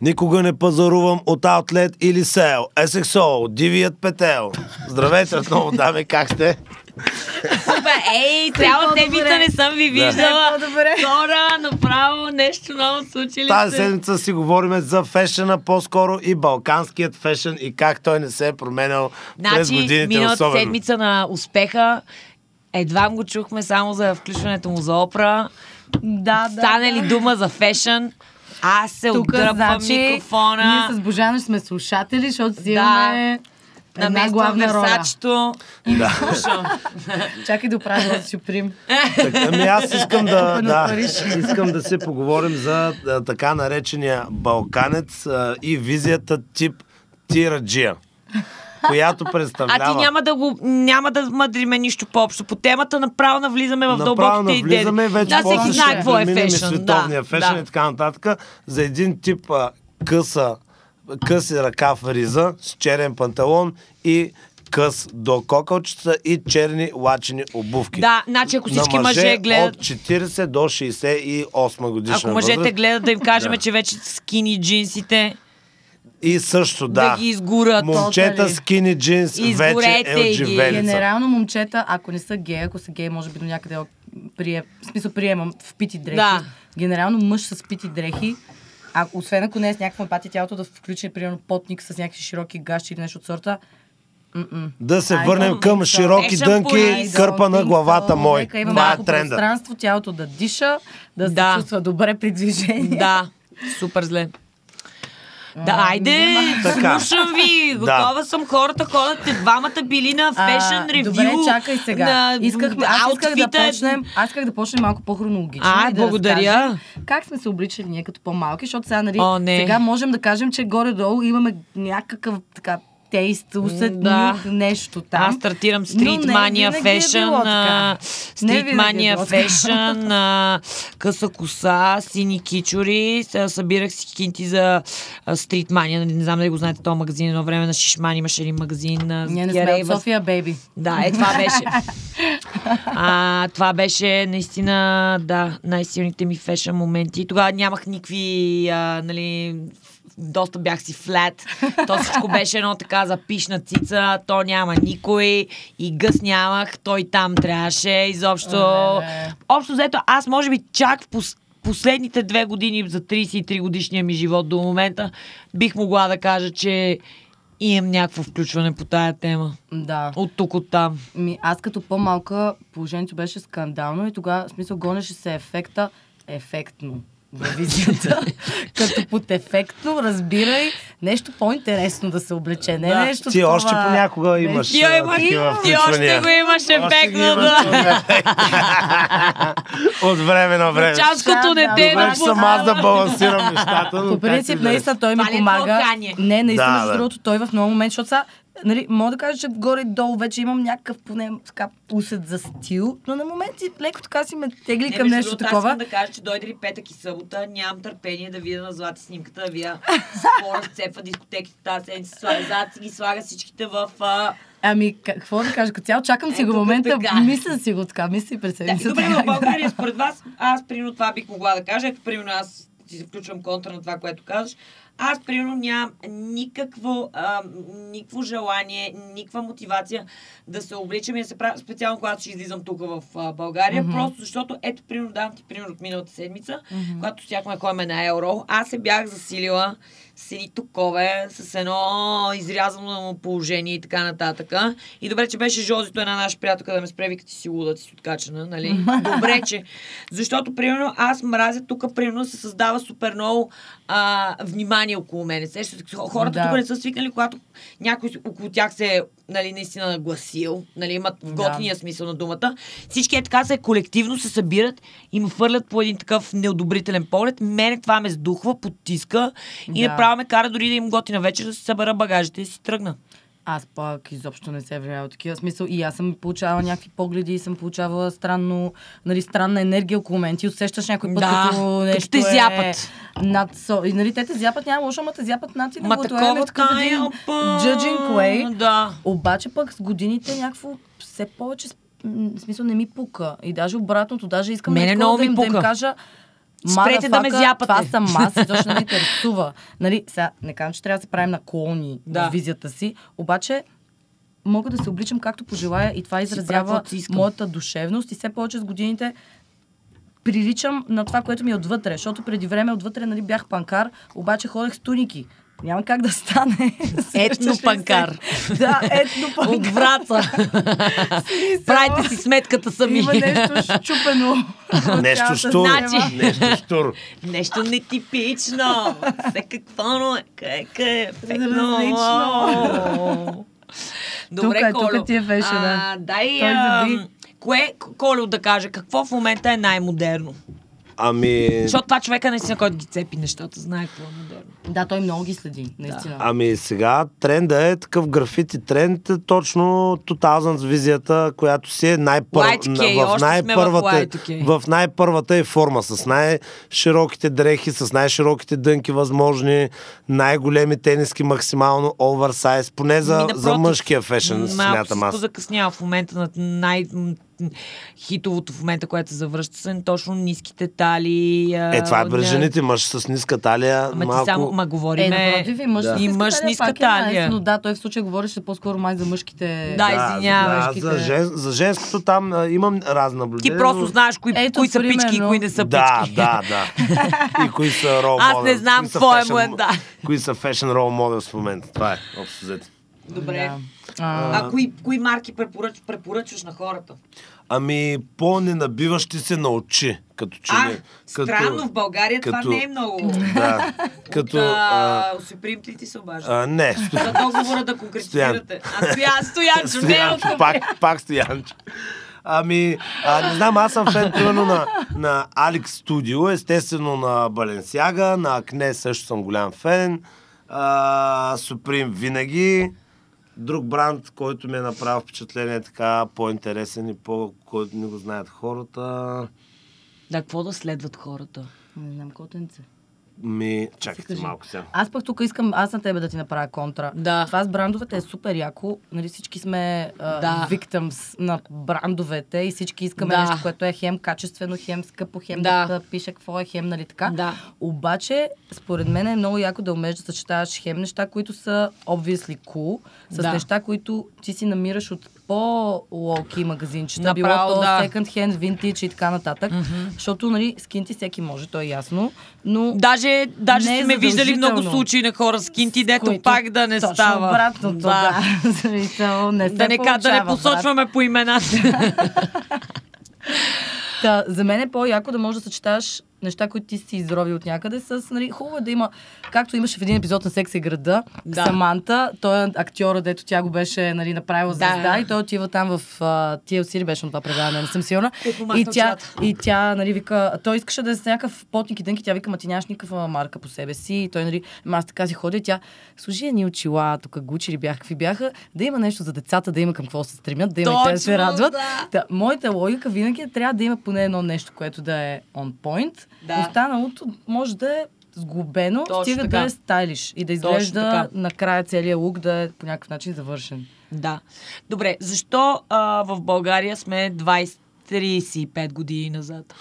Никога не пазарувам от Outlet или Sale. SXO, дивият петел. Здравейте отново, дами, как сте? Супер, ей, цяла седмица не съм ви виждала. Хора, направо нещо ново случили Тази се. седмица си говорим за фешена по-скоро и балканският фешен и как той не се е променял през Значи, годините миналата особено. седмица на успеха, едва го чухме само за включването му за опра. Да, да. Стане ли дума за фешън, аз се Тук, отдръпвам значи, микрофона. Ние с Божана сме слушатели, защото си Да. имаме една Намествам главна роля. да. Чакай да оправя да. Така, Ами аз искам да, На да, искам да се поговорим за а, така наречения балканец а, и визията тип тираджия, която представлява... А ти няма да го, няма да мъдриме нищо по-общо. По темата направо навлизаме в Направо дълбоките идеи. навлизаме, вече Да, всеки знае какво е фешън. световния Да, фешън да. и така нататък. За един тип а, къса, къси ръкав риза с черен панталон и къс до кокълчета и черни лачени обувки. Да, значи ако всички мъже, мъже гледат... от 40 до 68 годишна Ако мъжете възраст. гледат да им кажем, че вече скини джинсите, И също, да, да. ги изгорят. Момчета Тотали. скини джинс вече е отживелица. Генерално момчета, ако не са геи, ако са геи, може би до някъде прие, в смисъл приемам в пити дрехи. Да. Генерално мъж с пити дрехи, а, освен ако не е с някаква емпатия тялото да включи, примерно, потник с някакви широки гащи или нещо от сорта. м-м. Да се I върнем към широки Action дънки, кърпа на главата so. мой. Нека има Това е малко тренда. пространство, тялото да диша, да, Да. се чувства добре при движение. Да, супер зле. Да, айде, Така. слушам ви. Да. Готова съм. Хората ходят, двамата били на фешън ревю. Добре, чакай сега. На Искахме, аз исках да почнем, аз исках да почнем малко по-хронологично. А, и да благодаря. разкажем Как сме се обличали ние като по-малки, защото сега, нали, О, не. сега можем да кажем, че горе-долу имаме някакъв така тейст, усет, Да. нещо там. Аз стартирам стрит мания фешън, стрит мания фешън, къса коса, сини кичури. Сега събирах си кинти за а, стрит мания. Не знам дали го знаете този магазин. Едно време на Шишман имаше един магазин. Ние не сме от София, бейби. Да, е, това беше. А, това беше наистина, да, най-силните ми фешън моменти. Тогава нямах никакви, а, нали, доста бях си флет. То всичко беше едно така запишна цица, то няма никой и гъс нямах, той там трябваше. Изобщо, Леле. общо взето, аз може би чак в пос последните две години за 33 годишния ми живот до момента бих могла да кажа, че имам някакво включване по тая тема. Да. От тук, от там. Ми, аз като по-малка положението беше скандално и тогава, в смисъл, гонеше се ефекта ефектно във визията. като под ефектно, разбирай, нещо по-интересно да се облече. Не Да. нещо Ти това... още понякога имаш Ти, такива ти още го имаш ефектно, да. От време на време. Чашкото не Да, Добре, да че съм аз да балансирам нещата. По принцип, да е. наистина той ми е помага. Не, наистина, Да, другото, той в много момент, защото сега, нали, мога да кажа, че горе-долу вече имам някакъв поне така усет за стил, но на моменти леко така си ме тегли към нещо такова. Аз да кажа, че дойде ли петък и събота, нямам търпение да видя на злати снимката, да видя спора сцепва дискотеките тази седмица, слага зад ги слага всичките в... А... Ами, какво да кажа, като цяло чакам си го момента, така. мисля си го така, мисля и през Да, седмицата. добре, в България според вас, аз примерно това бих могла да кажа, ако примерно аз си включвам контра на това, което казваш, аз примерно нямам никакво, а, никакво желание, никаква мотивация да се обличам и да се правя, специално когато ще излизам тук в а, България, Мгм. просто защото, ето, примерно, давам ти пример от миналата седмица, когато щяхме да ходим на Евро, аз се бях засилила с едни токове, с едно изрязано положение и така нататък. И добре, че беше Жозито, една наша приятелка да ме спре, вика ти си луда, ти си откачана, нали? Добре, че. Защото, примерно, аз мразя тук, примерно, се създава супер много а, внимание около се, хората Да. тук не са свикнали, когато някой около тях се нали, наистина нагласил, нали, имат в Да. готиния смисъл на думата. Всички е така се колективно се събират и ме фърлят по един такъв неодобрителен поглед. Мене това ме сдухва, потиска и Да. направо ме кара дори да им готина вечер да си събера багажите и си тръгна. Аз пак изобщо не се влияя от такива смисъл. И аз съм получавала някакви погледи и съм получавала странно, нали, странна енергия около мен. Ти усещаш някой път, Да, като нещо те е зяпат. Над со... И нали, те те зяпат, няма лошо, ама те зяпат над и Ма такова па, judging way. Да. Обаче пък с годините някакво все повече, в смисъл не ми пука. И даже обратното, даже искам Мене да, ми им, да им кажа, Спрете да ме зяпате. Това съм аз, защото не ме интересува. Нали, сега, не казвам, че трябва да се правим наклони Да. в визията си, обаче мога да се обличам както пожелая и това изразява моята душевност и все повече с годините приличам на това, което ми е отвътре, защото преди време отвътре нали, бях панкар, обаче ходех с туники. Няма как да стане. Етнопанкар. да, етнопанкар. От враца. Правите си сметката сами. Има нещо щупено. Нещо штур. Значи- Нещо штур. Нещо нетипично. Все какво, но е как е. Различно. Добре, Тука е, Колю. тука ти е фешена. А, Дай, Той а, кое, Колю да каже, какво в момента е най-модерно? Ами... Защото това човека наистина, който ги цепи нещата, знае какво е модерно. Да, той много ги следи, наистина. Ами сега тренда е такъв графити тренд, е точно 2000 визията, която си е най-първа, Y2K, в, в най-първата, Y2K. в най-първата е форма, с най-широките дрехи, с най-широките дънки възможни, най-големи тениски, максимално оверсайз, поне за, Ми, за мъжкия фешен, Малко смятам аз. позакъснява в момента на най- хитовото в момента, което се завръща, са точно ниските тали. Е, това е при жените, мъж с ниска талия, Ама малко... ти само, ма Е, говориме... напротив, и мъж, Да. И ниска мъж с талия ниска е талия. nice, но да, той в случая говореше по-скоро май за мъжките. Да, Да, извинявай. за, мъжките. за, жен, за женското там а, имам разни наблюдения. Ти просто но- знаеш кои, Ето, кои са пички и примерно. кои не са Да, пички. да, да. И кои са рол Аз не знам какво е му е, да. Кои са фешен рол модел в момента. Това е, общо взето. Добре. Да. А, А кои, кои марки препоръч, препоръчваш на хората? Ами, по-ненабиващи се на очи, като че А, ли. странно, в България това не е много. Да, като... А, От Супримт ли ти се обажда? а, не, сто... За договора да конкретизирате. А Стоян, Стоянчо, не Стоянчо, пак, пак Стоянчо. Ами, а, не знам, аз съм фен, примерно, на, на Alex Studio, естествено на Баленсяга, на Акне също съм голям фен, а, Supreme винаги. Друг бранд, който ми е направил впечатление така по-интересен и по който не го знаят хората. Да, какво да следват хората? не знам котенце. Ми, чакайте малко сега. Аз пък тук искам аз на тебе да ти направя контра. Да. Това с брандовете е супер яко. Нали, всички сме а, Да. victims на брандовете и всички искаме Да. нещо, което е хем качествено, хем скъпо, хем да, Да. да пише какво е хем, нали така. Да. Обаче, според мен е много яко да умееш да съчетаваш хем неща, които са obviously cool, с Да. неща, които ти си намираш от по-лоуки магазинчета, било Направо, то да. second hand, vintage и така нататък. Защото, нали, скинти всеки може, то е ясно, но Даже, даже Не е сме виждали много случаи на хора с кинти, дето които- пак да не точно става. обратното, да. Смисъл, не се Да не, ка- да не получава, брат. посочваме по имена. Та, за мен е по-яко да можеш да съчетаваш неща, които ти си изровил от някъде с, нали, хубаво е да има, както имаше в един епизод на Секс и града, Да. Саманта, той е актьора, дето тя го беше, нали, направила Да. звезда и той отива там в uh, TLC беше на това предаване, не съм сигурна. Махна И тя, и тя, нали, вика, той искаше да е с някакъв потник и дънки, тя вика, ма ти нямаш никаква марка по себе си. И той, нали, аз така си ходя и тя, служи ни очила, тук гучи ли бяха, какви бяха, да има нещо за децата, да има към какво се стремят, да има и те да се Точно, радват. да. Та, моята логика винаги е, трябва да има поне едно нещо, което да е on point. Да. Останалото може да е сглобено, Точно стига така. да е стайлиш и да изглежда накрая целият лук да е по някакъв начин завършен. Да. Добре, защо а, в България сме 20 35 години назад?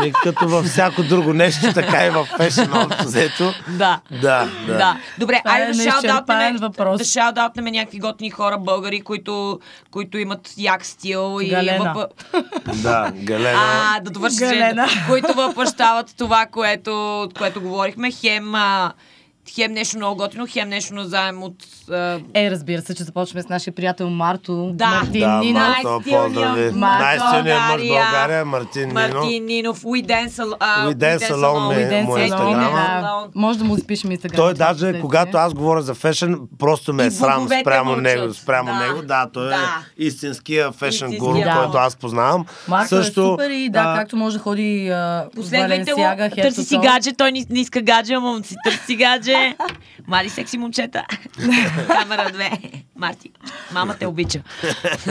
Ми, като във всяко друго нещо, така и в фешен взето. Да. Да, да. Да. Добре, Това е айде да шаутаутнем, въпрос. да шаутаутнем някакви готини хора, българи, които, които имат як стил и Галена. въп... Да, Галена. А, да довърши Галена. които въплъщават това, което, от което говорихме. Хем, а, хем нещо много готино, хем нещо назаем от... А, Е, разбира се, че започваме с нашия приятел Марто. Да. Мартин да, Нинов. Марто, поздрави. Най-стилният мъж в България. Мартин Нино. Мартин Нинов, We Dance, Al- We Dance Alone ми е We Dance Alone, да. Може да му запишем инстаграм. Той даже, когато аз говоря за фешен, просто ме е срам спрямо него. Спрямо Да. него, да, той е Да. истинския фешен гуру, Да. който аз познавам. Марко Също, е супер и да, а, както може да ходи а, Последвайте го, търси си гадже, той не, иска гадже, ама си търси си гадже. Мали секси момчета. Камера 2. Марти, мама те обича.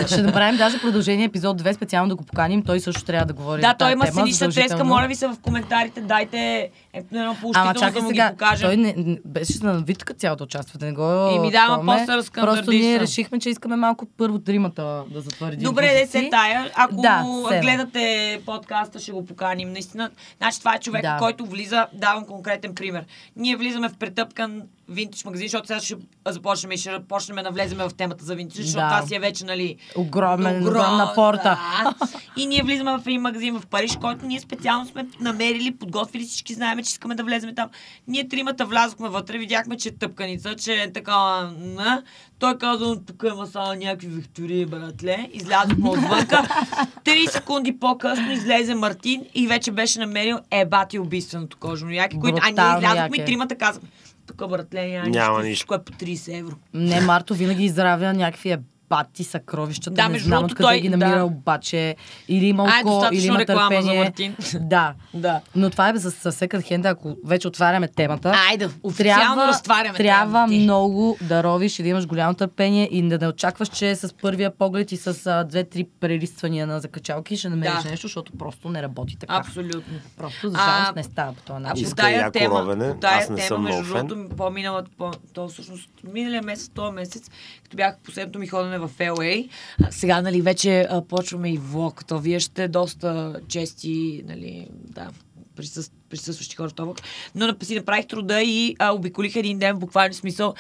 Ще направим даже продължение епизод 2, специално да го поканим. Той също трябва да говори да, той има тема, сценична треска. Моля ви се в коментарите, дайте едно Ама да чакай му сега, покажем. той не, беше на вид като цялото участва, да не го Еми да, ама после. Просто ние решихме, че искаме малко първо тримата да затвърдим. Добре, де се тая. Ако Да, гледате подкаста, ще го поканим. Наистина, значи това е човек, Да. който влиза, давам конкретен пример. Ние влизаме в претъпкан винтаж магазин, защото сега ще започнем и ще почнем да навлеземе в темата за винтаж, защото Да. това си е вече, нали, Огромен, огромна порта. Да. И ние влизаме в един магазин в Париж, който ние специално сме намерили, подготвили, всички знаем, че искаме да влезем там. Ние тримата влязохме вътре, видяхме, че е тъпканица, че е такава... На. Той каза, тук има само някакви Виктории, братле. Излязохме отвънка. Три секунди по-късно излезе Мартин и вече беше намерил ебати убийственото кожно яки, които... А ние излязохме и тримата казахме, тук, братле, няма, Няма нищо, нищо. всичко е по 30 евро. Не, Марто винаги изравя някакви ебати съкровищата. Да, не между знам откъде той- ги намира да. обаче. Или има Ай, око, достатъчно или има реклама за търпение. Мартин. Да. Да. Но това е за, за second hand, ако вече отваряме темата. Айде, официално разтваряме трябва темата много да ровиш и да имаш голямо търпение и да не очакваш, че с първия поглед и с а, две-три прелиствания на закачалки ще намериш Да. нещо, защото просто не работи така. Абсолютно. Просто за А, жалост не става по този А начин. по Иска тая яко тема, ровене. тая Аз не тема, съм между другото, по-миналата, по, то всъщност миналия месец, този месец, като бях последното ми ходене в LA, сега, нали, вече а, почваме и влог, то вие ще доста чести, нали, да, присъс, присъстващи хора в. Но си направих труда и а, обиколих един ден, в буквален смисъл,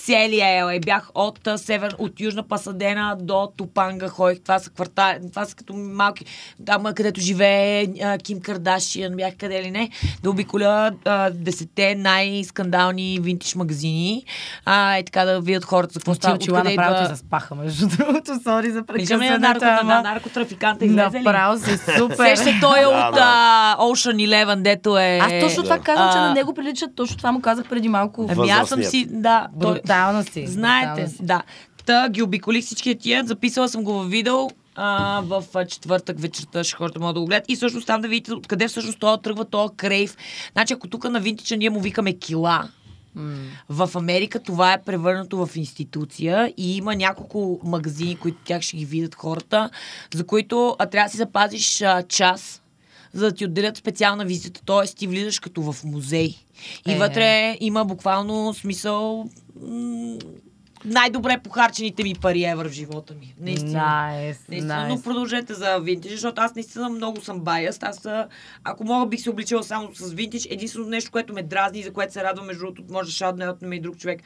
целия LA. Бях от север, от Южна Пасадена до Топанга ходих. Това са квартали, това са като малки, там където живее а, Ким Кардашиан, бях къде ли не, да обиколя а, десете най-скандални винтиж магазини. А, и така да видят хората за какво Ти става. очила направо ти идва- заспаха, между другото. Сори за нарко, прекъсването. на ама наркотрафиканта излезе ли? Направо си супер. Сеща той е от а, Ocean Eleven, дето е... Аз точно това казвам, че на него прилича. Точно това му казах преди малко. Ами аз съм си, да. той- Брутално си. Знаете, брутално си. да. Та ги обиколих всички тия, записала съм го във видео, а, в а, четвъртък вечерта ще хората могат да го гледат. И всъщност там да видите откъде всъщност това тръгва този крейв. Значи ако тук на Винтича ние му викаме кила, в Америка това е превърнато в институция и има няколко магазини, които тях ще ги видят хората, за които а, трябва да си запазиш а, час, за да ти отделят специална визита. Тоест ти влизаш като в музей. И Е. вътре има буквално смисъл м- най-добре похарчените ми пари евро в живота ми. Наистина. Найс, Наистина, но найс. продължете за винтаж, защото аз наистина много съм баяс. Аз, ако мога, бих се обличала само с винтаж. Единственото нещо, което ме дразни и за което се радвам, между другото, може да шадне и друг човек,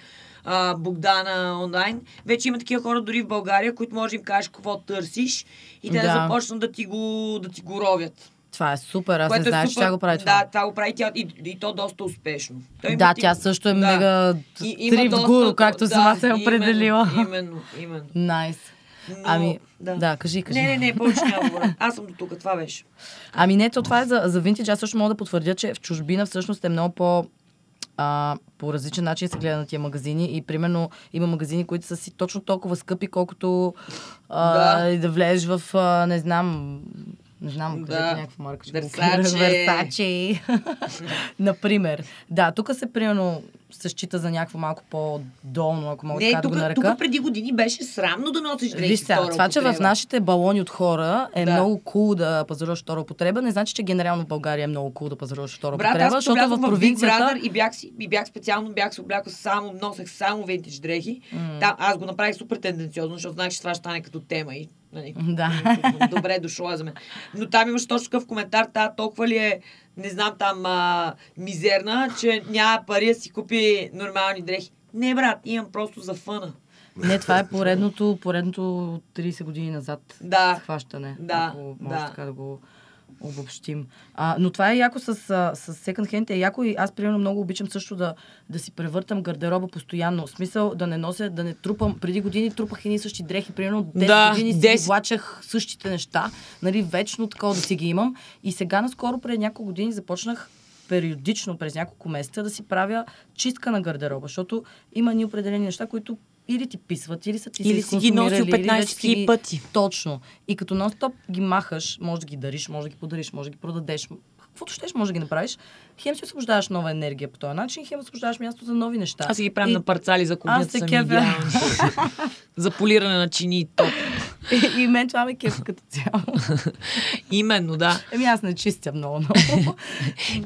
а, Богдана онлайн. Вече има такива хора дори в България, които може да им кажеш какво търсиш и те да, Да. започнат да ти го, да ти го ровят. Това е супер. Аз не Което е знаех, че тя го прави това. Да, това го прави тя и, и то доста успешно. Той Да, тя също е Да. мега И- доста- гуру, както сама се е определила. Именно, именно. Найс. Но, Ами, да, кажи, кажи. Не, не, не, повече няма да говоря. Аз съм до тук, това беше. Ами не, то това е за, за винтидж. Аз също мога да потвърдя, че в чужбина всъщност е много по... А, по различен начин се гледа на тия магазини и примерно има магазини, които са си точно толкова скъпи, колкото а, Да. да влезеш в, а, не знам, не знам, Да. кажете някаква марка. кажа. Versace. Например. Да, тук се примерно се счита за някакво малко по-долно, ако мога Не, така да тук, го нарека. тук преди години беше срамно да носиш дрехи Виж сега, това, че в нашите балони от хора е Да. много кул да пазаруваш втора употреба, не значи, че генерално в България е много кул да пазаруваш втора Брат, употреба, защото в провинцията... И бях, и бях специално, бях се облякал само, носех само винтаж дрехи. Там, аз го направих супер тенденциозно, защото знаех, че това ще стане като тема и нали, Да. добре дошло е за мен. Но там имаш точно такъв коментар, та толкова ли е, не знам там, а, мизерна, че няма пари да си купи нормални дрехи. Не, брат, имам просто за фъна. Не, това е поредното, поредното 30 години назад Да. схващане, Да, ако може да. така да го обобщим. А, но това е яко с, с second hand, е яко и аз примерно много обичам също да, да си превъртам гардероба постоянно. В смисъл да не нося, да не трупам. Преди години трупах едни същи дрехи, примерно 10 Да, години си 10. влачах същите неща, нали, вечно такова да си ги имам. И сега наскоро, преди няколко години, започнах периодично през няколко месеца да си правя чистка на гардероба, защото има ни определени неща, които или ти писват, или са ти се Или си ги носил изконсумирали, или 15 вече си хиляди ги- пъти. Точно. И като нон-стоп ги махаш, може да ги дариш, може да ги подариш, може да ги продадеш. каквото щеш може да ги направиш. Хем си освобождаваш нова енергия по този начин, хем освобождаваш място за нови неща. Аз ги правим И- на парцали за Аз кухнята се кефя. идеални. за полиране на чини и топ. и, и мен това ме кефи като цяло. Именно, да. Еми аз не чистя много, много.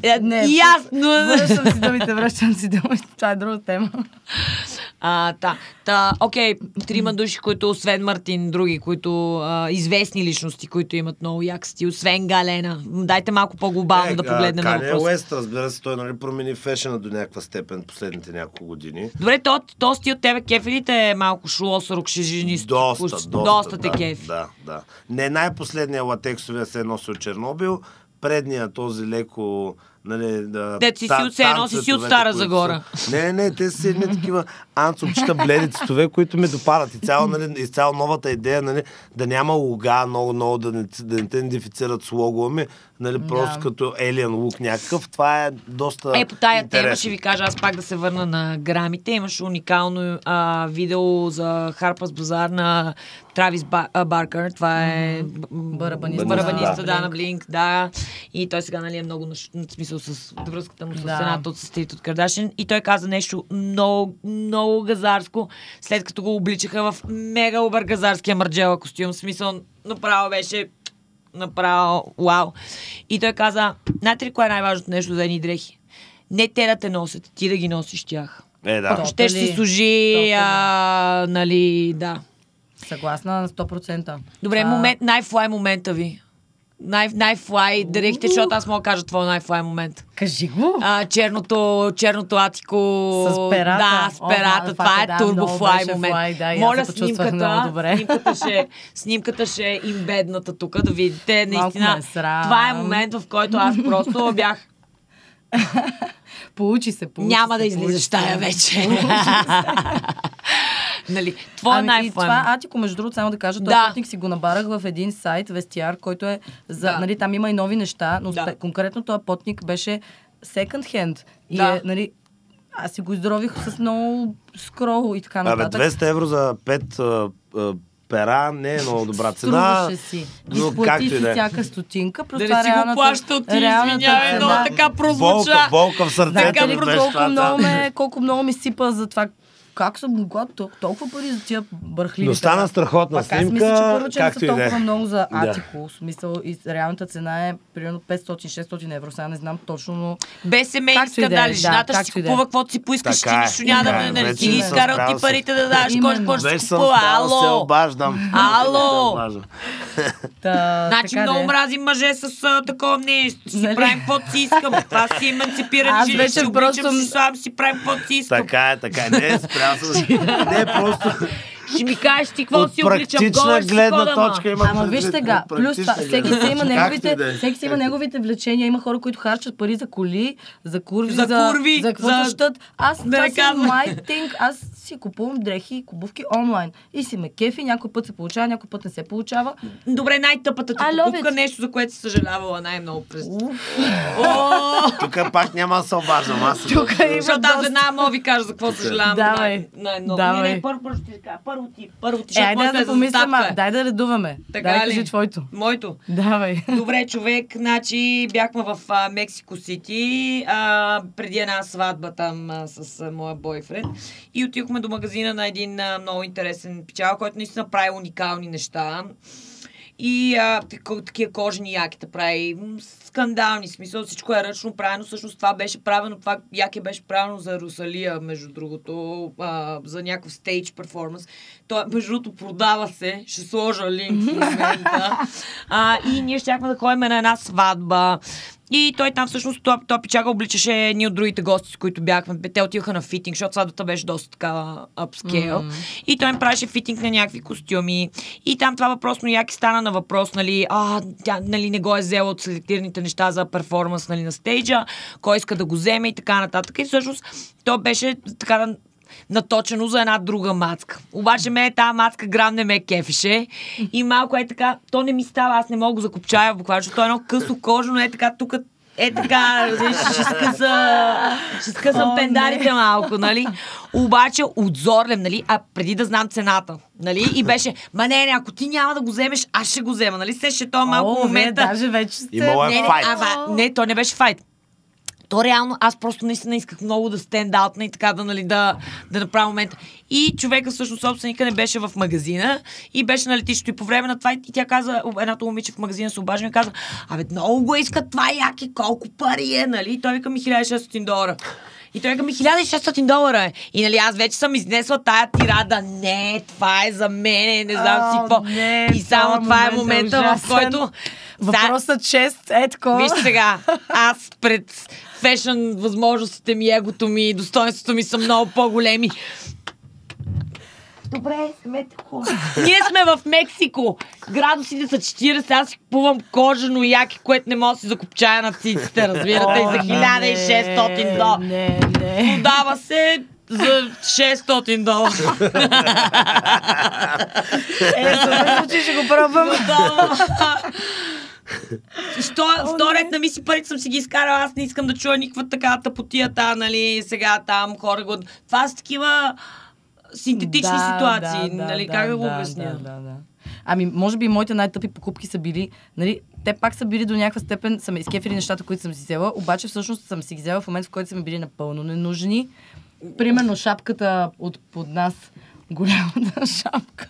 Е, Не, Ясно. Връщам си думите, връщам си думите. Това е друга тема. А, та, та, окей, трима души, които освен Мартин, други, които а, известни личности, които имат много як стил, освен Галена. Дайте малко по-глобално да погледнем на Кане въпроса. Уест, разбира се, той нали, промени фешена до някаква степен последните няколко години. Добре, то, то стил тебе кефи ли те е малко шлосърок, шежинисто? Доста, вкус? доста, доста те да, кефи. Да, да. Не най-последния латексовия се е носил Чернобил, предния този леко Нали, да, Дет си си от- едно си си от Стара Загора. Са... Не, не, те са едни такива анцупчета, бледи цветове, които ме допадат. И цяло, нали, изцяло новата идея, нали, да няма луга, много, много да не, да не те идентифицират с лого, ми, нали, просто Да. като Alien лук някакъв. Това е доста Е, по тая интересно. тема ще ви кажа, аз пак да се върна на грамите. Имаше уникално а, видео за Харпас Базар на Травис Ба- Баркър. Това е Барабаниста. барабаниста, Да. да, на Блинк, да. И той сега нали, е много в смисъл с връзката му с Да. едната от сестрите от Кардашин. И той каза нещо много, много газарско, след като го обличаха в мега обър газарския марджела костюм. В смисъл, направо беше направо вау. И той каза, знаете ли кое е най-важното нещо за едни дрехи? Не те да те носят, ти да ги носиш тях. Е, да. Ще ще си служи, а, нали, да. Съгласна на 100%. Добре, Това- момент, най-флай момента ви. Най- най-флай дрехите, защото аз мога да кажа твой най-флай момент. Кажи го. А, черното, черното атико. С перата. Да, с О, перата. ма, Това е е, да, турбо много флай беше момент. флай, да, Моля, снимката, добре. снимката ще, снимката ще е имбедната тук, да видите. Наистина, е това е момент, в който аз просто бях Получи се, получи Няма се, да излизаш тая вече. нали, твой Ами и най-флай това. Атико, между другото, само да кажа, този Да. пътник си го набарах в един сайт, Вестиар, който е за, Да. нали, там има и нови неща, но Да. спе- конкретно този пътник беше second hand. И Да. е, нали, аз си го изздорових с много скрол и така Абе, нататък. 200 евро за 5 а, а, пера не е много добра цена. Струваше си. но Изплати си да е. всяка стотинка. Плюс Да това не си го плащал ти, извинявай, много така прозвуча. Болка, болка в сърцето Така колко това, много, ме, колко много ми сипа за това как съм могла тол- толкова пари за тия бърхливи. Но стана страхотна Пак аз снимка, мисля, че първо, че не са да е. толкова много за Да. Атико. В смисъл и реалната цена е примерно 500-600 евро. Сега не знам точно, но Без семейни да е, скандали. да, Жената ще си да е. купува каквото си поискаш, Така ти е, нищо няма да ме е. нали, си ги изкарал ти парите да даш, кой ще си купува. се Ало! обаждам. Ало! Се обаждам. Та, Значи много мразим мъже с а, такова мнение. Ще си Нали? правим каквото си искаме. Това си емансипирани Аз жени. вече Ще просто- си слаб, си правим каквото си искам. Така е, така е. Не, спрял съм. Не, просто Ще ми кажеш ти какво от си обличам. ще си гледна ма. точка има Ама виж сега, плюс това, практична всеки си има неговите, е. всеки си има неговите влечения. Има хора, които харчат пари за коли, за курви, За за, курви, за каквото за- щат. Аз Да това не си казвам. my thing. Аз си купувам дрехи и кубувки онлайн. И си ме кефи, някой път се получава, някой път не се получава. Добре, най-тъпата ти покупка, нещо, за което си съжалявала най-много през... Тук пак няма да се обаждам. Аз Тук има Защото аз веднага мога ви кажа за какво съжалявам. Най-много. Давай. Не, не, първо ще ти кажа. Първо ти, първо ти, Е, айде да е за помислим, заставка. а, дай да редуваме. Така дай ли? кажи твоето. Моето. Давай. Добре, човек, значи бяхме в а, Мексико Сити а, преди една сватба там а, с а, моя бойфренд и отидохме до магазина на един а, много интересен печал, който наистина прави уникални неща. И а, такива кожени яките прави м, скандални, смисъл всичко е ръчно правено. Всъщност това беше правено, това яке беше правено за Русалия, между другото, а, за някакъв стейдж перформанс. Той, между другото, продава се. Ще сложа линк в момента. А, и ние щяхме да ходим на една сватба. И той там всъщност, той, той пичага обличаше едни от другите гости, с които бяхме. Те отиваха на фитинг, защото сватбата беше доста такава апскейл. Mm-hmm. И той им правеше фитинг на някакви костюми. И там това въпросно яки стана на въпрос, нали, а, тя нали, не го е взела от селектираните неща за перформанс нали, на стейджа, кой иска да го вземе и така нататък. И всъщност то беше така наточено за една друга мацка. Обаче мен тази мацка грам не ме кефише и малко е така, то не ми става, аз не мога да го закопчая буквално, защото то е едно късо кожно, е така тук Е така, ще скъса, ще скъсам О, пендарите малко, нали? Обаче отзорлем, нали? А преди да знам цената, нали? И беше, ма не, не, ако ти няма да го вземеш, аз ще го взема, нали? Се ще то малко О, момента. даже вече сте... Имало е Не, не, файт. ама, не, то не беше файт. То реално, аз просто наистина исках много да стендаутна и така да, нали, да, да направя момента. И човека, всъщност, собственика не беше в магазина и беше на летището. И по време на това, и тя каза, едното момиче в магазина се обажда и каза, абе, много го искат това яки, колко пари е, нали? И той вика ми 1600 долара. И той вика ми 1600 долара е. И нали аз вече съм изнесла тая тирада. Не, това е за мене, не знам си какво. не, И само това е е момента, в който... Въпросът чест е такова. Виж сега, аз пред фешън възможностите ми, егото ми, достоинството ми са много по-големи. Добре, смете хора. Ние сме в Мексико. Градусите са 40, аз си купувам кожено яки, което не мога да си закопчая на циците, разбирате, и за 1600 долара. Не, не. Продава се за 600 долара. Е, звучи, ще го пробвам. Що, вторият на ми си парите съм си ги изкарала, аз не искам да чуя никаква така тъпотията, нали, сега там хора го... Това са такива синтетични Да, ситуации, да, нали, да, как да го обясня? Да, да, да. Ами, може би моите най-тъпи покупки са били, нали, те пак са били до някаква степен, са ме изкефили нещата, които съм си взела, обаче всъщност съм си ги взела в момент, в който са ми били напълно ненужни. Примерно шапката от под нас, голямата шапка.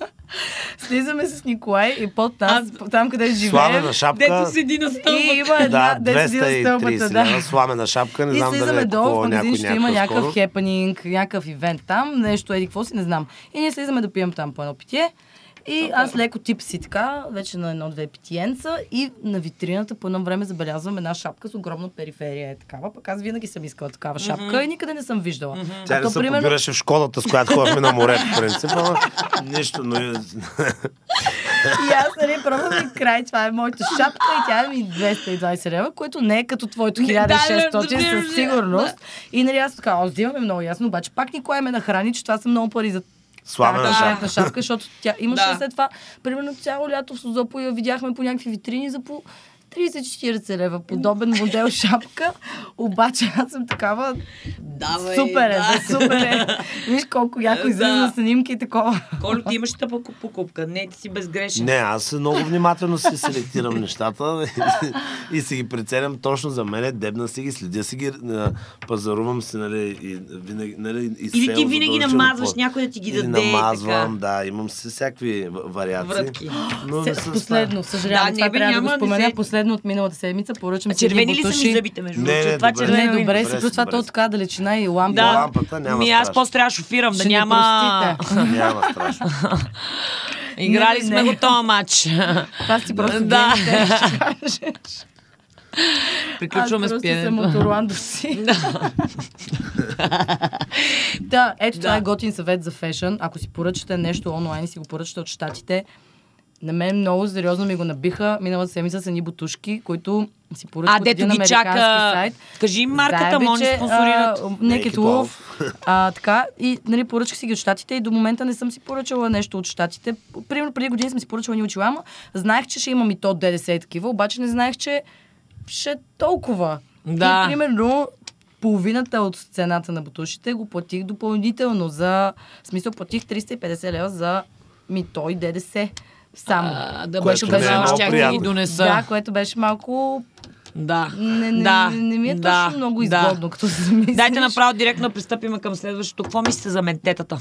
Слизаме с Николай и под нас, там къде живеем. Сламена шапка. Дето седи на стълбата. И има една, Да, дето седи на стълбата, 230 да. сламена шапка, не И знам дали слизаме е долу в магазин, някой ще има някакъв хепанинг, някакъв ивент там, нещо, еди какво си, не знам. И ние слизаме да пием там по едно питие. И аз леко тип си така, вече на едно-две питиенца и на витрината по едно време забелязвам една шапка с огромна периферия. Е такава, пък аз винаги съм искала такава шапка и никъде не съм виждала. Тя А не се примерно, побираше в школата, с която ходихме на море, по принцип, нищо, но... И аз, нали, пробвам и край, това е моята шапка и тя е ми 220 лева, което не е като твоето Не, да, 1600 да, със сигурност. И нали аз така, аз взимаме много ясно, обаче пак Николай ме нахрани, че това са много пари за Сламена тази шапка. шапка, защото тя имаше Да. след това, примерно цяло лято в Созопо я видяхме по някакви витрини за по 30-40 лева, подобен модел шапка, обаче аз съм такава, Давай, супер е, да. да, супер е. Виж колко яко Да. излиза на снимки и такова. Колю, ти имаш тъпа покупка. Не, ти си безгрешен. Не, аз много внимателно си селектирам нещата и си ги преценям точно за мен, дебна си ги, следя си ги, а, пазарувам си, нали, и винаги, нали, и Или сел ти винаги намазваш по- някой да ти ги Или даде. намазвам, така. да, имам си всякакви вариации. Врътки. Но не Се- Последно, съжалявам, Да, това трябва да няма, го спомена. се- Последно от миналата седмица поръчам А си червени ли са ми зъбите, между Не, другото? не, Това добре. червено Не, добре, Добре си плюс си, това то си. така далечина и лампа. Да. Лампата няма Ми аз страшно. после трябва да шофирам, да Ще ни няма... Няма страшно. Играли Не, сме не. го този матч. Това си просто Да. Приключваме Аз с просто съм от Орландовци. да, ето това е готин съвет за фешън. Ако си поръчате нещо онлайн и си го поръчате от щатите, на мен много сериозно ми го набиха. Миналата седмица са ни бутушки, които си поръчах А, от дето един ги американски чака. сайт. Кажи им марката, може спонсорират. Naked Wolf. А, така, и нали, поръчах си ги от щатите и до момента не съм си поръчала нещо от щатите. Примерно преди години съм си поръчала ни очила, ама знаех, че ще имам и то ДДС и такива, обаче не знаех, че ще е толкова. Да. И примерно половината от цената на бутушите го платих допълнително за... В смисъл платих 350 лева за мито и ДДС. Само. А, да Което беше е казала, много щях да ги донеса. Да, което беше малко... Да. Не, не, да. не, не ми е да. точно много да. изгодно, като се замислиш. Дайте направо директно да пристъпим към следващото. Какво мислите за ментетата?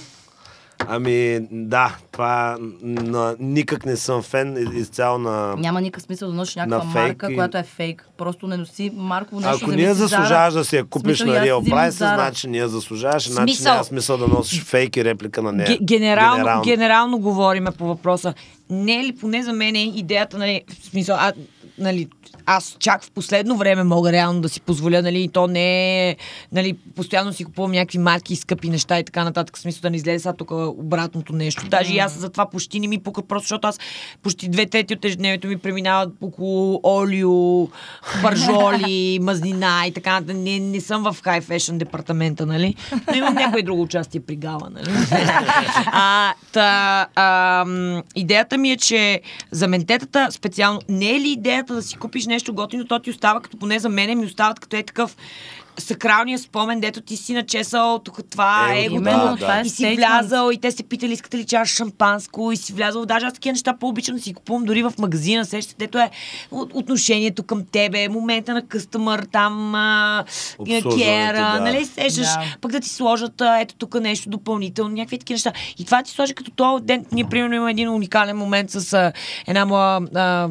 Ами, да, това на, никак не съм фен из- изцяло на... Няма никакъв смисъл да носиш някаква На фейк марка, и- която е фейк. Просто не носи марково нещо. Ако за ние заслужаваш да си я купиш Смисъл, на Real Price, значи ние заслужаваш, значи няма смисъл да носиш фейк и реплика на нея. Ге- генерално, Генерално. генерално говориме по въпроса. Не е ли поне за мен идеята, нали, в смисъл, а, нали, аз чак в последно време мога реално да си позволя, нали, и то не е, нали, постоянно си купувам някакви марки и скъпи неща и така нататък, в смисъл да не излезе сега тук обратното нещо. Даже и аз за това почти не ми пука, просто защото аз почти две трети от ежедневието ми преминават около олио, пържоли, мазнина и така нататък. Не, не съм в хай фешън департамента, нали? Но имам някое друго участие при гала, нали? а, та, а, идеята ми е, че за ментетата специално не е ли идея да си купиш нещо готино, то ти остава като поне за мене ми остават като е такъв сакралния спомен, дето ти си начесал тук това Е, е, егото, това е и си влязал и те се питали искате ли чаш шампанско и си влязал. Даже аз такива неща по-обичам да си купувам дори в магазина, сещате, дето е от- отношението към тебе, момента на къстъмър, там а, кера, да. нали сещаш, Да. пък да ти сложат а, ето тук нещо допълнително, някакви такива неща. И това ти сложи като този ден. Ние, примерно, имаме един уникален момент с а, една моя а,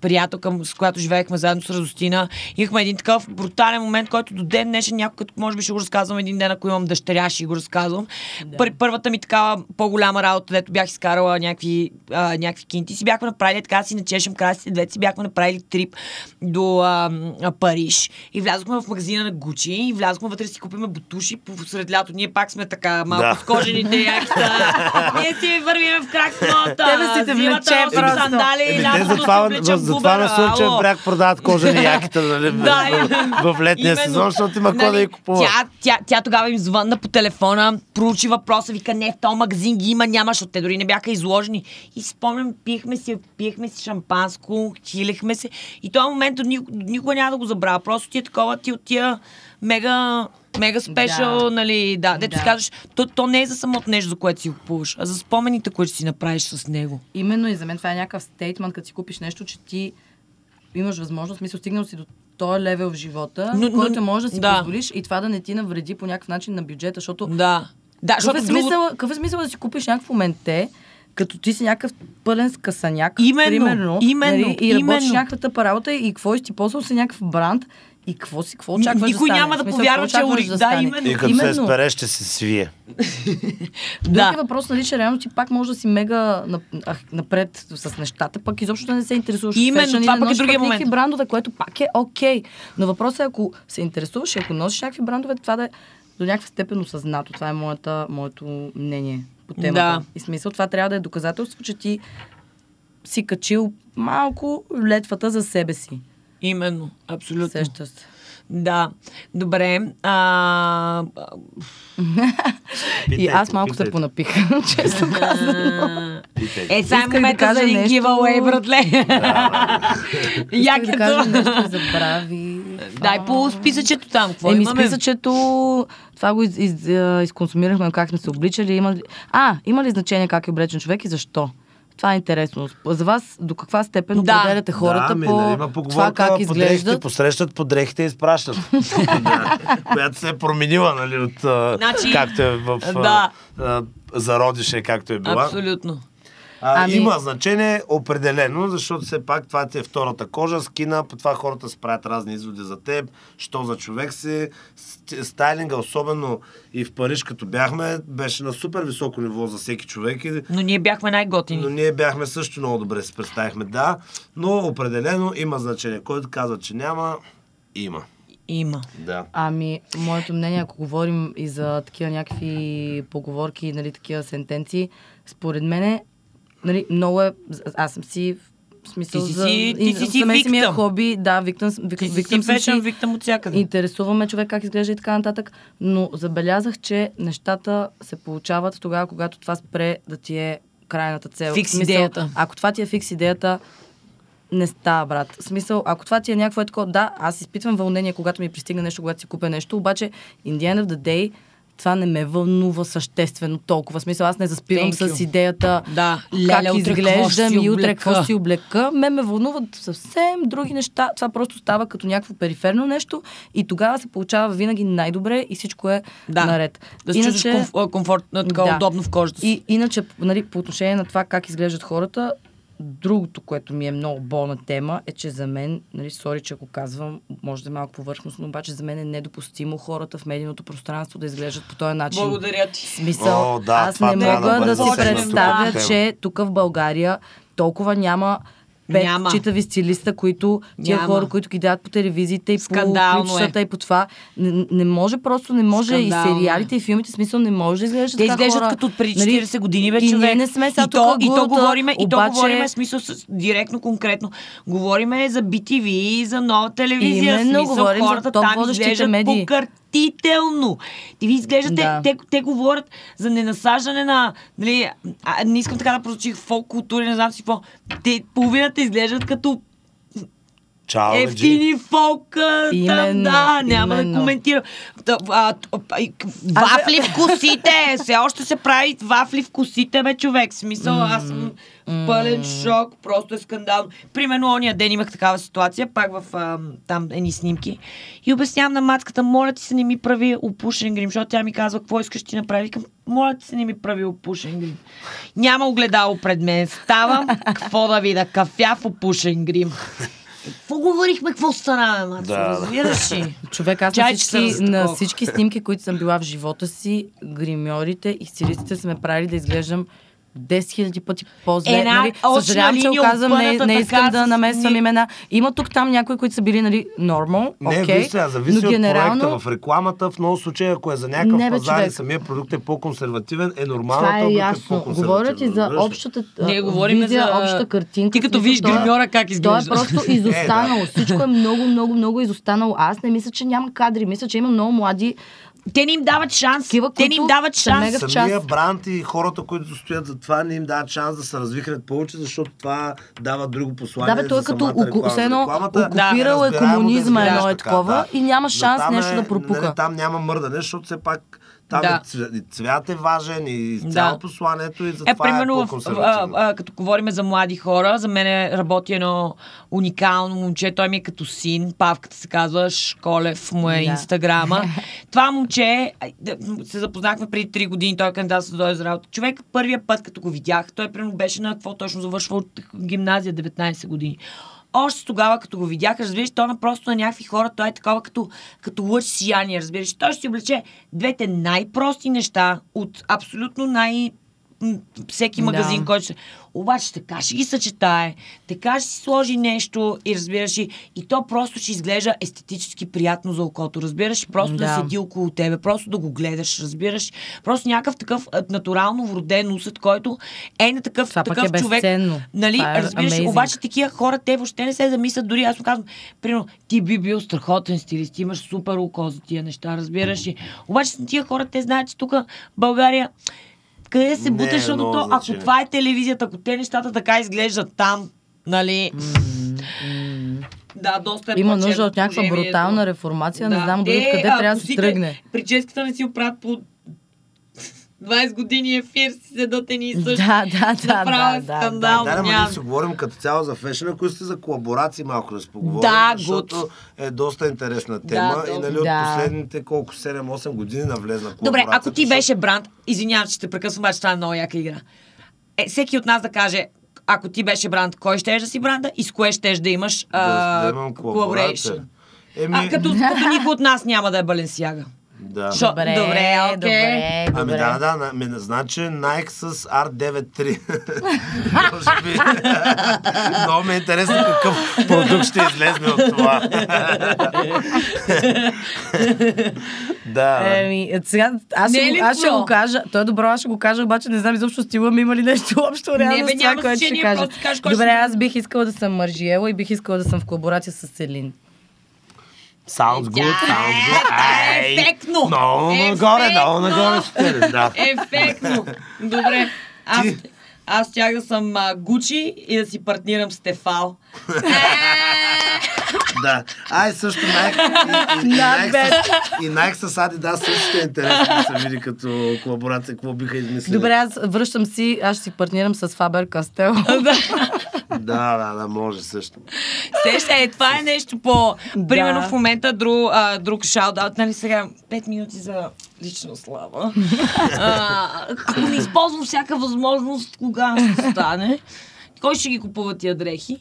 приятелка, с която живеехме заедно с Радостина. Имахме един такъв брутален момент, който до ден днешен някой, като може би ще го разказвам един ден, ако имам дъщеря, ще го разказвам. Да. Пър, първата ми такава по-голяма работа, дето бях изкарала някакви, а, някакви кинти, си бяхме направили така си начешем красите, двете си бяхме направили трип до а, а, Париж и влязохме в магазина на Гучи и влязохме вътре си купиме бутуши по сред лято. Ние пак сме така малко Да. с кожените якита. Ние си вървиме в крак с моята. Тебе си те влече просто. сандали, лятото затова, затова на ало. бряг продават кожени яките нали, Да, в, в летния сезон, защото има кой да Нали, ги купува. Тя, тя, тя тогава им звънна по телефона, проучи въпроса, вика, не, в този магазин ги има, няма, защото те дори не бяха изложени. И си спомням, пихме си, пихме си шампанско, хилехме се. И този момент никога, никога няма да го забравя. Просто ти е такова, ти от тия мега мега спешъл, Да. нали, да, дето Да. си казваш, то, то не е за самото нещо, за което си го купуваш, а за спомените, които си направиш с него. Именно и за мен това е някакъв стейтмент, като си купиш нещо, че ти имаш възможност, смисъл, стигнал си до този левел в живота, Но- но, който може да си да. позволиш и това да не ти навреди по някакъв начин на бюджета, защото Да. Да, какъв, е защото друго- смисъл, какъв е смисъл да си купиш някакво менте, като ти си някакъв пълен скъсаняк, Именно, примерно, именно, нали, и работиш именно. някаква тъпа работа и какво си ти ползвал си някакъв бранд и какво си, какво очакваш Никой да стане? няма да смисъл, повярва, че е очакваш ори- да да, именно. И като се Именно. спере, ще се свие. Друг Да. е въпрос, нали, че реално ти пак може да си мега напред с нещата, пък изобщо да не се интересуваш Именно, фешън това пък е другия момент. брандове, което пак е окей. Но въпросът е, ако се интересуваш и ако носиш някакви брандове, това да е до някаква степен осъзнато. Това е моята, моето мнение по темата. Да. И смисъл, това трябва да е доказателство, че ти си качил малко летвата за себе си. Именно, абсолютно. Сещаш се. Да, добре. А, И аз малко се питайте. понапих, честно казано. Е, сега е да момента за един нещо. giveaway, братле. Исках да кажа Якето. нещо, забрави. Дай по списъчето там. Какво Еми, имаме? списъчето, това го из, из, а, изконсумирахме, как сме се обличали. Има ли... А, има ли значение как е облечен човек и защо? Това е интересно. За вас до каква степен Да. определяте хората да, ами, по нали, има това как подрехите изглеждат? посрещат, подрехите изпращат. Да, която се е променила, нали, от Значи, както е в да. а, зародише, както е била. Абсолютно. А, Ами- Има значение определено, защото все пак това ти е втората кожа, скина, по това хората се правят разни изводи за теб, що за човек си. Ст- Стайлинга, особено и в Париж, като бяхме, беше на супер високо ниво за всеки човек. Но ние бяхме най-готини. но ние бяхме също много добре се представихме, да, но определено има значение. Който казва, че няма, има. Има. Да. Ами, моето мнение, ако говорим и за такива някакви поговорки, нали, такива сентенции, според мене, нали, много е... Аз съм си смисъл Ти си за... ти и си си мен си ми е хоби, да, виктам, вик, Ти виктам си си, виктам от всякъде. интересуваме човек как изглежда и така нататък, но забелязах, че нещата се получават тогава, когато това спре да ти е крайната цел. Фикс смисъл, идеята. Ако това ти е фикс идеята, не става, брат. В смисъл, ако това ти е някакво е такова, да, аз изпитвам вълнение, когато ми пристигне нещо, когато си купя нещо, обаче in the end of the day, това не ме вълнува съществено толкова. В смисъл, аз не заспивам Thank с идеята Да, как леле, изглеждам и утре какво си облека. Ме ме вълнуват съвсем други неща. Това просто става като някакво периферно нещо и тогава се получава винаги най-добре и всичко е Да. наред. Да се чувстваш комф- комфортно, така Да. удобно в кожата си. И иначе, нали, по отношение на това как изглеждат хората, другото, което ми е много болна тема, е, че за мен, нали, сори, че го казвам, може да е малко повърхностно, обаче за мен е недопустимо хората в медийното пространство да изглеждат по този начин. Благодаря ти. Смисъл, О, да, аз не мога да да, си представя, че тук в България толкова няма пет Няма. читави стилиста, които тия Няма. хора, които ги дават по телевизиите и Скандално по е. клипчетата и по това. Не, не може просто, не може Скандално и сериалите и филмите, смисъл не може да изглеждат Те изглеждат хора. като преди Нали, 40 години, бе, и ние не сме сега и то, и то говориме, и то обаче- говориме, смисъл, с, директно, конкретно. Говориме за BTV, за нова телевизия. Именно, смисъл, говорим за хората топ там изглеждат медии. Покъртително. Ти ви изглеждате, Да. те, те говорят за ненасаждане на, нали, а, не искам така да прозвучи фолк култури, не знам си какво. Те, половината изглеждат като Чао, ефтини фолк. там, Именно, да, няма да именно. коментирам. Та, а, а, Вафли в косите! Все още се прави вафли в косите, бе, човек. В Смисъл, аз в пълен шок. Просто е скандално. Примерно, ония ден имах такава ситуация, пак в а, там едни снимки. И обяснявам на матката, моля ти се не ми прави опушен грим, защото тя ми казва, какво искаш ти направи. Викам, моля ти се не ми прави опушен грим. Няма огледало пред мен. Ставам, какво да видя? Кафяв опушен грим. Какво говорихме, какво стана? Да, да. Разбираш ли? Човек, аз Чай, всички, на всички снимки, които съм била в живота си, гримьорите и стилистите са ме правили да изглеждам 10 000 пъти по-зле. Една нали? Съжалявам, че линия оказвам, не, опъната не искам да намесвам ни- имена. Има тук там някои, които са били, нали, нормал, Не, окей, виж сега, зависи но от генерално... проекта. В рекламата, в много случаи, ако е за някакъв Не, бе, пазар и самия продукт е по-консервативен, е нормално Това е той да ясно. по-консервативен, Говоря ти за общата а, Ние говорим визия, за- обща картинка. Ти като В смисъл, видиш то е- гримьора как То е изглежда. просто изостанало. Всичко е много, много, много изостанало. Аз не мисля, че няма кадри. Мисля, че има много млади. Те не им дават шанс. Такива, Те не им дават шанс. Самия час. бранд и хората, които стоят за това, не им дават шанс да се развихрят повече, защото това дава друго послание. Да, бе, той е като все едно окупирал е комунизма, да едно е такова и няма шанс нещо е, да пропука. Нали, там няма мърдане, защото все пак там Да. е цвят, и цвят е важен и Да. цяло посланието и Е, затова е, примерно, в, а, по-консервативно. а, като говорим за млади хора, за мен е- работи едно уникално момче. Той ми е като син. Павката се казва Школев, му е Да. инстаграма. Това момче, да, се запознахме преди 3 години, той е кандидат да дойде за работа. Човек, първия път, като го видях, той примерно беше на какво точно завършва от гимназия 19 години. Още тогава, като го видях, разбираш, то на просто на някакви хора, той е такова като, като лъч сияние, разбираш. Той ще си облече двете най-прости неща от абсолютно най- всеки Да. магазин, който ще... Обаче така ще ги съчетае, така ще си сложи нещо и разбираш и, и то просто ще изглежда естетически приятно за окото, разбираш, и просто да. Да. седи около тебе, просто да го гледаш, разбираш, просто някакъв такъв натурално вроден усет, който е на такъв, Това пък такъв е човек. безценно. Нали, Това е разбираш, amazing. обаче такива хора, те въобще не се замислят, дори аз му казвам, примерно, ти би бил страхотен стилист, ти имаш супер око за тия неща, разбираш ли. Обаче тия хора, те знаят, че тук в България къде се Не е буташ, защото ако това е телевизията, ако те нещата така изглеждат там, нали... Да, доста е Има нужда от някаква брутална реформация. Не Да. знам дори Те, откъде а, трябва да се тръгне. Прическата не си оправят по 20 години ефир си седат едни и същи. Да, да, да, Направо е да, да, скандал. Да, да, ама няма. ние си говорим като цяло за фешен, ако сте за колаборации малко да се поговорим, Да, защото good. е доста интересна тема Да, и нали, да. от последните колко 7-8 години навлезна Добре, ако ти защото- беше бранд, извинявам, че те прекъсвам, обаче това е много яка игра. Е, всеки от нас да каже, ако ти беше бранд, кой ще да си бранда и с кое ще да имаш да, а, да имам колаборация. Еми, А, като, като никой от нас няма да е Баленсиага. Да. Шо- Добре, Добре, добре, добре. Ами да, да, на, ми, значи Nike с R93. Може би. Много ми е интересно какъв продукт ще излезне от това. да. Еми, е, сега, аз, ще, е аз ще добро? го кажа. То е добро, аз ще го кажа, обаче не знам изобщо стила ми има ли нещо общо реално Не, бе, с това, което ще кажа. кажеш Добре, аз бих искала да съм Маржиела и бих искала да съм в колаборация с Селин. Sounds good, sounds good. Е Ай, ефектно. Много нагоре, много нагоре ще да. Ефектно. Добре. Аз, аз тях да съм а, Гучи и да си партнирам с Тефал. Да. Ай, също Nike и, и, и, Nike с, Adidas също ще е интересно да се види като колаборация, какво биха измислили. Добре, аз връщам си, аз ще си партнирам с Фабер Кастел. Да, да, да, може също. Сеща, е, това е нещо по... Примерно Да. в момента друг, а, друг шаут-аут, нали сега 5 минути за лична слава. А, ако не използвам всяка възможност, кога ще стане. Кой ще ги купува тия дрехи?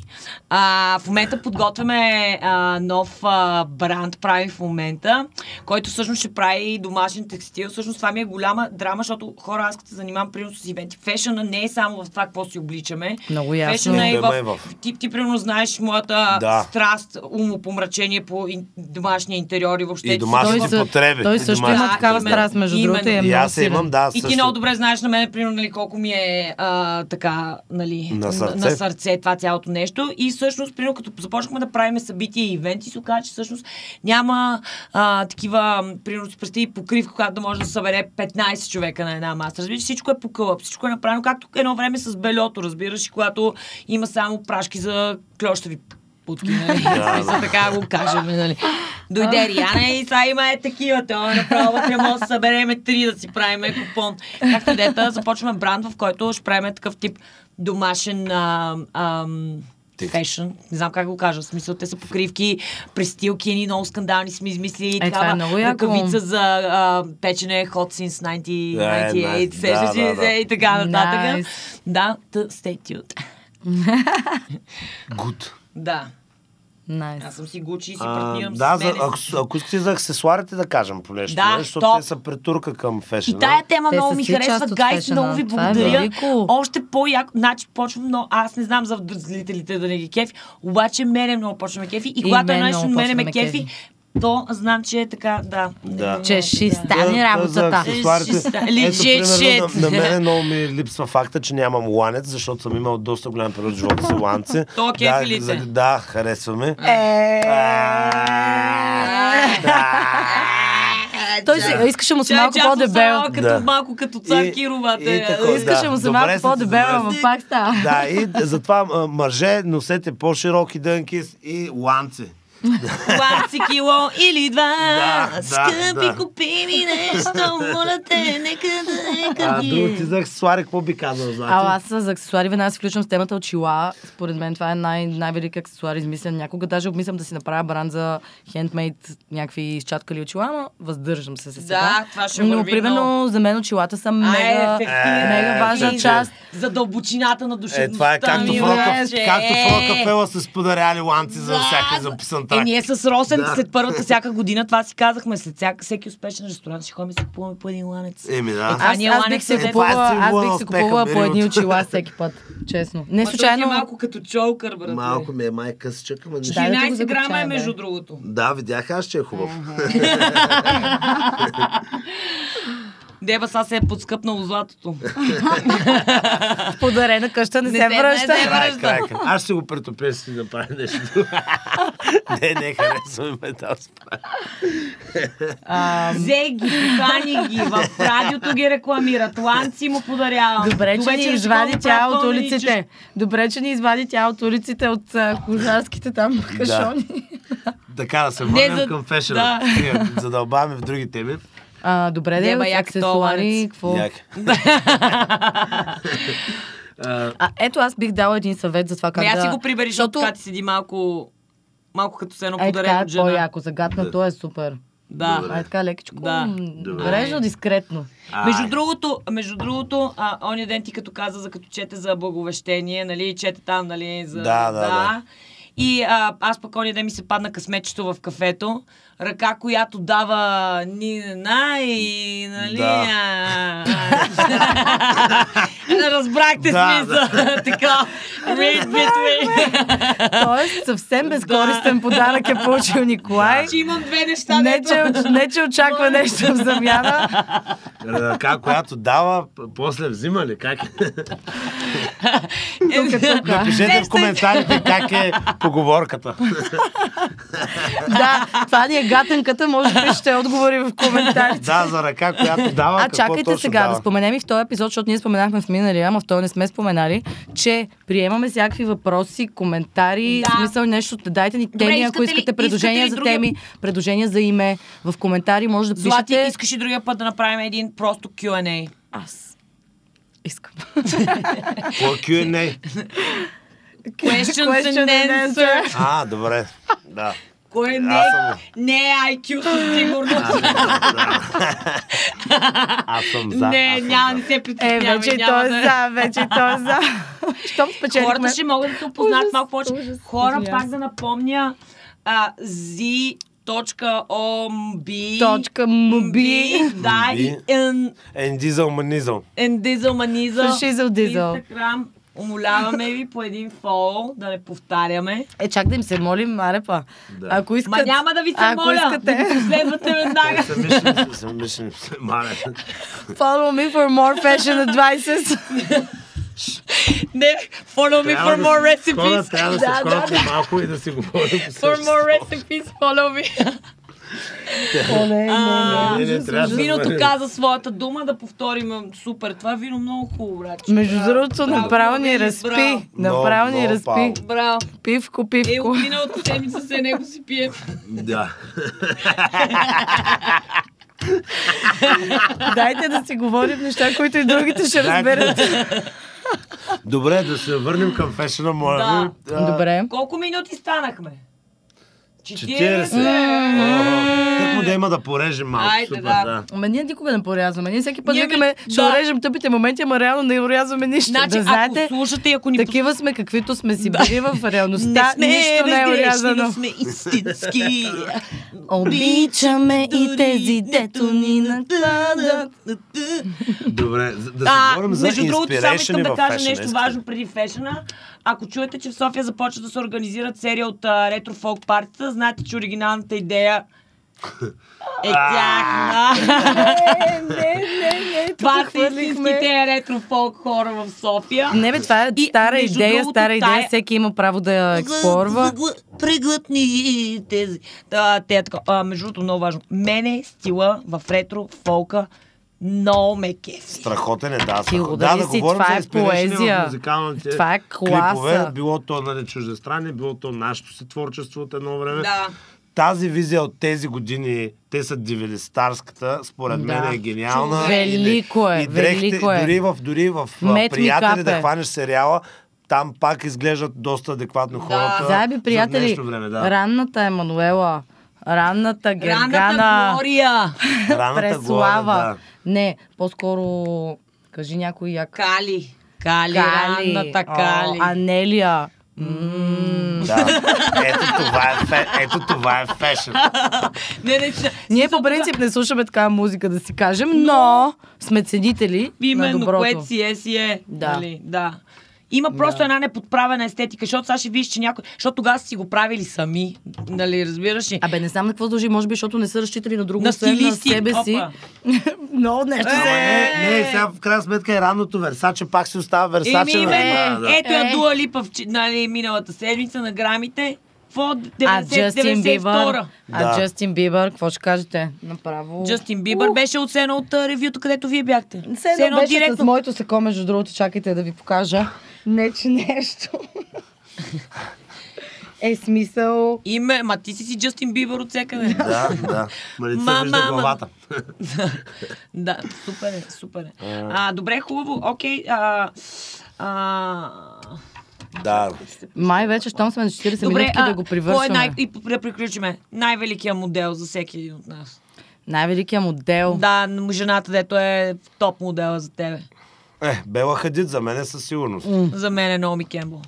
А, в момента подготвяме а, нов а, бранд, прави в момента, който всъщност ще прави домашен текстил. Всъщност това ми е голяма драма, защото хора, аз като се занимавам примерно с ивенти. Фешъна не е само в това, какво си обличаме. Много ясно. Фешъна е и в... в- Ти, ти примерно знаеш моята Да. страст, умопомрачение по ин, домашния интериор и въобще. И домашните Той, потреби. той И също домашни има такава страст, между Именно. другото. И, е И аз имам, да, И ти също. много добре знаеш на мен, примерно, нали, колко ми е а, така, нали, На сърце. на сърце това цялото нещо. И всъщност, примерно, като започнахме да правим събития и ивенти, се оказа, че всъщност няма а, такива, примерно, си представи покривка, която да може да събере 15 човека на една маса. Разбираш, всичко е по кълъп, всичко е направено както едно време с белето, разбираш, и когато има само прашки за клещави путки, нали? В смисъл, така го кажем, нали? Дойде Риана и сега има е такива, той направо вътре може да събереме три да си правим купон. Както дета, започваме бранд, в който ще правим такъв тип домашен а, Тип. фешн. Не знам как го кажа. В смисъл, те са покривки, престилки, едни много скандални сме измислили. това е такава много яко. ръкавица за а, печене Hot Since 1998. nice. Сещаш Да, да, се и така нататък. Nice. Да, stay tuned. Good. Да. Найс. Аз съм си Гучи и си А, партнирам да, с за, мене. ако, ако искате за аксесуарите да кажем по нещо, Да, не? защото топ. те са претурка към фешена. И тая тема Те много ми харесва, гайс, много ви е благодаря. велико. Още по-яко, значи почвам много, аз не знам за зрителите да не ги кефи, обаче мене много почва ме кефи и, И когато едно нещо мене ме кефи, кефи. То знам, че е така, да. Да. Че ще Да. стане работата. примерно, shit. на, на мен много ми липсва факта, че нямам ланец, защото съм имал доста голям период в живота си ланце. То кефи ли да, за- да, харесваме. Е, Той си, искаше му се малко по-дебел. Като, Да. малко като цар Кировата. тако, Искаше да. му се малко по-дебел, ама пак става. Да, и затова мъже носете по-широки дънки и ланци. 20 кило или два. Да, Скъпи, да. купи ми нещо, моля те, нека да нека А друго ти за аксесуари, какво би казал, Злати? А аз за аксесуари веднага се включвам с темата очила. Според мен това е най- най-велик аксесуар измислен. Някога даже обмислям да си направя бранд за хендмейд някакви изчаткали очила, ама въздържам се се сега. Да, това ще Но примерно много. за мен очилата са А, мега, е, мега важна ефективен. част. За дълбочината на душевността. Е, това е както ми, в Рока, както в Рокафела са сподаряли ланци за всяка записан Е, ние с Росен Да. след първата всяка година, това си казахме, след всяка, всеки успешен ресторант ще ходим и си купуваме по един ланец. Еми да. Е, Аз, ние аз бих се е купувала, аз символа на бих се купувала по едни очила всеки път. Честно. Не Ма, случайно. е малко като чолкър, брат. Малко ми е май късчък, ама не... Да, да ти го 14 грама е между другото. Да, видях аз, че е хубав. Деба са се е подскъпнало златото. Подарена къща не, Не се не връща. се Край, връща. край, край. Аз ще го претопя, си направя нещо. не, не харесваме метал Взе ги, покани ги, в радиото ги рекламират, ланци му подарявам. Добре, До че ни извади тя от улиците. Добре, че ни извади тя от улиците от кожарските там кашони. Така да се върнем за- към фешена. да. Задълбаваме в други теми. А, добре, да е як аксесуари. Какво? Як. А, А, ето аз бих дала един съвет за това как Ами да... аз си го прибери, защото така ти седи малко, малко като се едно подарено от е жена. по-яко. Загатнато е супер. Да. Ай, така лекичко. Да. Добре. Небрежно, дискретно. Между ай. другото, между другото, а, оня ден ти като каза за като чете за благовещение, нали, чете там, нали, за... Да, да, да. И а, аз пък оня ден ми се падна късметчето в кафето, ръка, която дава ни на и, нали, Да. а. Разбрахте Да, смисъл, така, read between. Тоест, съвсем безкористен подарък е получил Николай. Че имам две неща, Не че, не, че очаква нещо в замяна. Ръка, която дава, после взима ли? Как е? Тук. Напишете в коментарите как е поговорката. Да, това ни е гатенката, може би ще отговори в коментарите. Да, за ръка, която дава, А какво чакайте точно сега дава. да споменем и в този епизод, защото ние споменахме в миналия, ама в този не сме споменали, че приемаме всякакви въпроси, коментари, Да. смисъл нещо, дайте ни Добре, теми, ако искате ли- предложения искате за другия- теми, предложения за име, в коментари може да Злати, пишете. искаш и другия път да направим един просто Q&A. Аз искам. Какво е Q&A? Questions Question and and answers. А, добре. Да. Кое не, Аз съм- не е IQ със сигурност. Аз съм за. не, няма, за. не се Е, притеснявай. вече и няма той е да- за, вече той е за. Щом спечелихме. Хората ще могат да се опознаят Ужас, малко повече. Хора, пак да напомня, а, z.omb Точка мби. Да, и Ендизъл манизъл. ендизъл манизъл. Фашизъл дизъл. Инстаграм. Умоляваме ви по един фол, да не повтаряме. Е, чак да им се молим, Марепа. Да. Ако искат... Ма няма да ви се ако моля, искате, да ги последвате веднага. Мале. follow me for more fashion advices. Не, follow me for more recipes. трябва да се Да, малко и да си говорим. For more recipes, follow me. О, не, А. Виното каза своята дума, да повторим супер. Това вино много хубаво, брат. Между другото, направо ни разпи. Направо ни разпи. Браво. Пивко, Е, пивко. от миналата седмица се него си пие. Да. Дайте да си говорим неща, които и другите ще разберат. Добре, да се върнем към фешена, моля Да. Добре. Колко минути станахме? 40. 40. Как му да има да порежем малко. Айде, Супер, да. да. Ама ние никога не порязваме. Ние всеки път Ние викаме, ви- ще да. урежем тъпите моменти, ама реално не урязваме нищо. Значи, да знаете, ако слушате ако ни такива сме, каквито сме си били в реалността. не сме нищо не е урязано. но сме истински. Обичаме и тези, дето ни накладат. Добре, да се говорим за между другото, само искам да кажа нещо важно преди фешена. Ако чуете, че в София започва да се организират серия от а, ретро фолк партията, знаете, че оригиналната идея е тяхна. Не, не, не, не, Това са истинските ретро фолк хора в София. Не бе, това е И, стара идея, другото, стара идея, тая- всеки има право да я експлорва. Преглътни тези. Да, те е така. А, между другото, много важно. Мене стила в ретро фолка много ме кефи. Страхотен е, да. Ти страхотен. Да, да си, говорим това е поезия. в музикалните Това е класа. клипове. Било то нали, чуждестранни, било то нашето си творчество от едно време. Да. Тази визия от тези години, те са 90-тарската, според Да. мен е гениална. Велико е, и дрехите, велико е. Дори в, дори в Мет приятели да хванеш сериала, там пак изглеждат доста адекватно хората. Заеби, за приятели, време, да. ранната Емануела, ранната Ранната Гергана, Глория. Раната Преслава. глава, Не, по-скоро кажи някой як. Кали. Кали, Кали, ранната о, Кали. Анелия. М, да. да. Ето това е, фе, ето това е фешен. не, не, не. Ние по принцип не слушаме такава музика, да си кажем, но сме ценители на Именно, доброто. което си е, си е. Да. Нали? да. Има просто Да. една неподправена естетика, защото сега ще видиш, че някой... Защото тогава са си го правили сами. Нали, разбираш ли? Абе, не знам на какво дължи, може би, защото не са разчитали на друго, На освен на стилисти. себе си. Опа. Много нещо Ама се... не, не, сега в крайна сметка е ранното Версаче, пак си остава Версаче. Еми, именно. Да, да. Ето я Е. Дуа Липа нали, миналата седмица на грамите. Какво? А 90, Джастин Бибър, 92. а. Джастин Бибър, какво ще кажете? Направо... Джастин Бибър беше оценен от ревюто, където вие бяхте. Все едно беше с моето сако, между другото, чакайте да ви покажа. Не, че нещо. е смисъл... Име, ма ти си си Джастин Бибър от всекъде. Да, да. Малица Ма, вижда мама. главата. да, супер е, супер е. А, добре, хубаво, окей. А, а, Да. Май вече, щом сме на 40 добре, минутки, а, да го кой е привършваме. най- и да приключиме. Най-великият модел за всеки един от нас. Най-великият модел. Да, жената, дето е топ модела за тебе. Е, Бела Хадид за мен е със сигурност. За мен е Наоми Кембъл.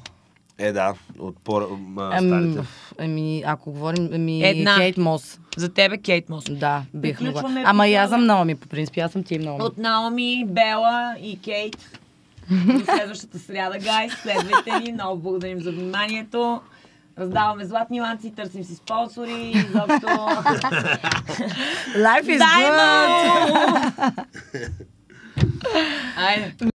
Е, да, от по м, еми, ако говорим, еми, Една. Кейт Мос. За тебе Кейт Мос. Да, бих Приключваме могла. Ама и аз съм Наоми, по принцип, аз съм тим Наоми. От Наоми, Бела и Кейт. До следващата сряда, гай. Следвайте ни. Много благодарим за вниманието. Раздаваме златни ланци, търсим си спонсори. Изобщо... Life is good! Даймо! Айде.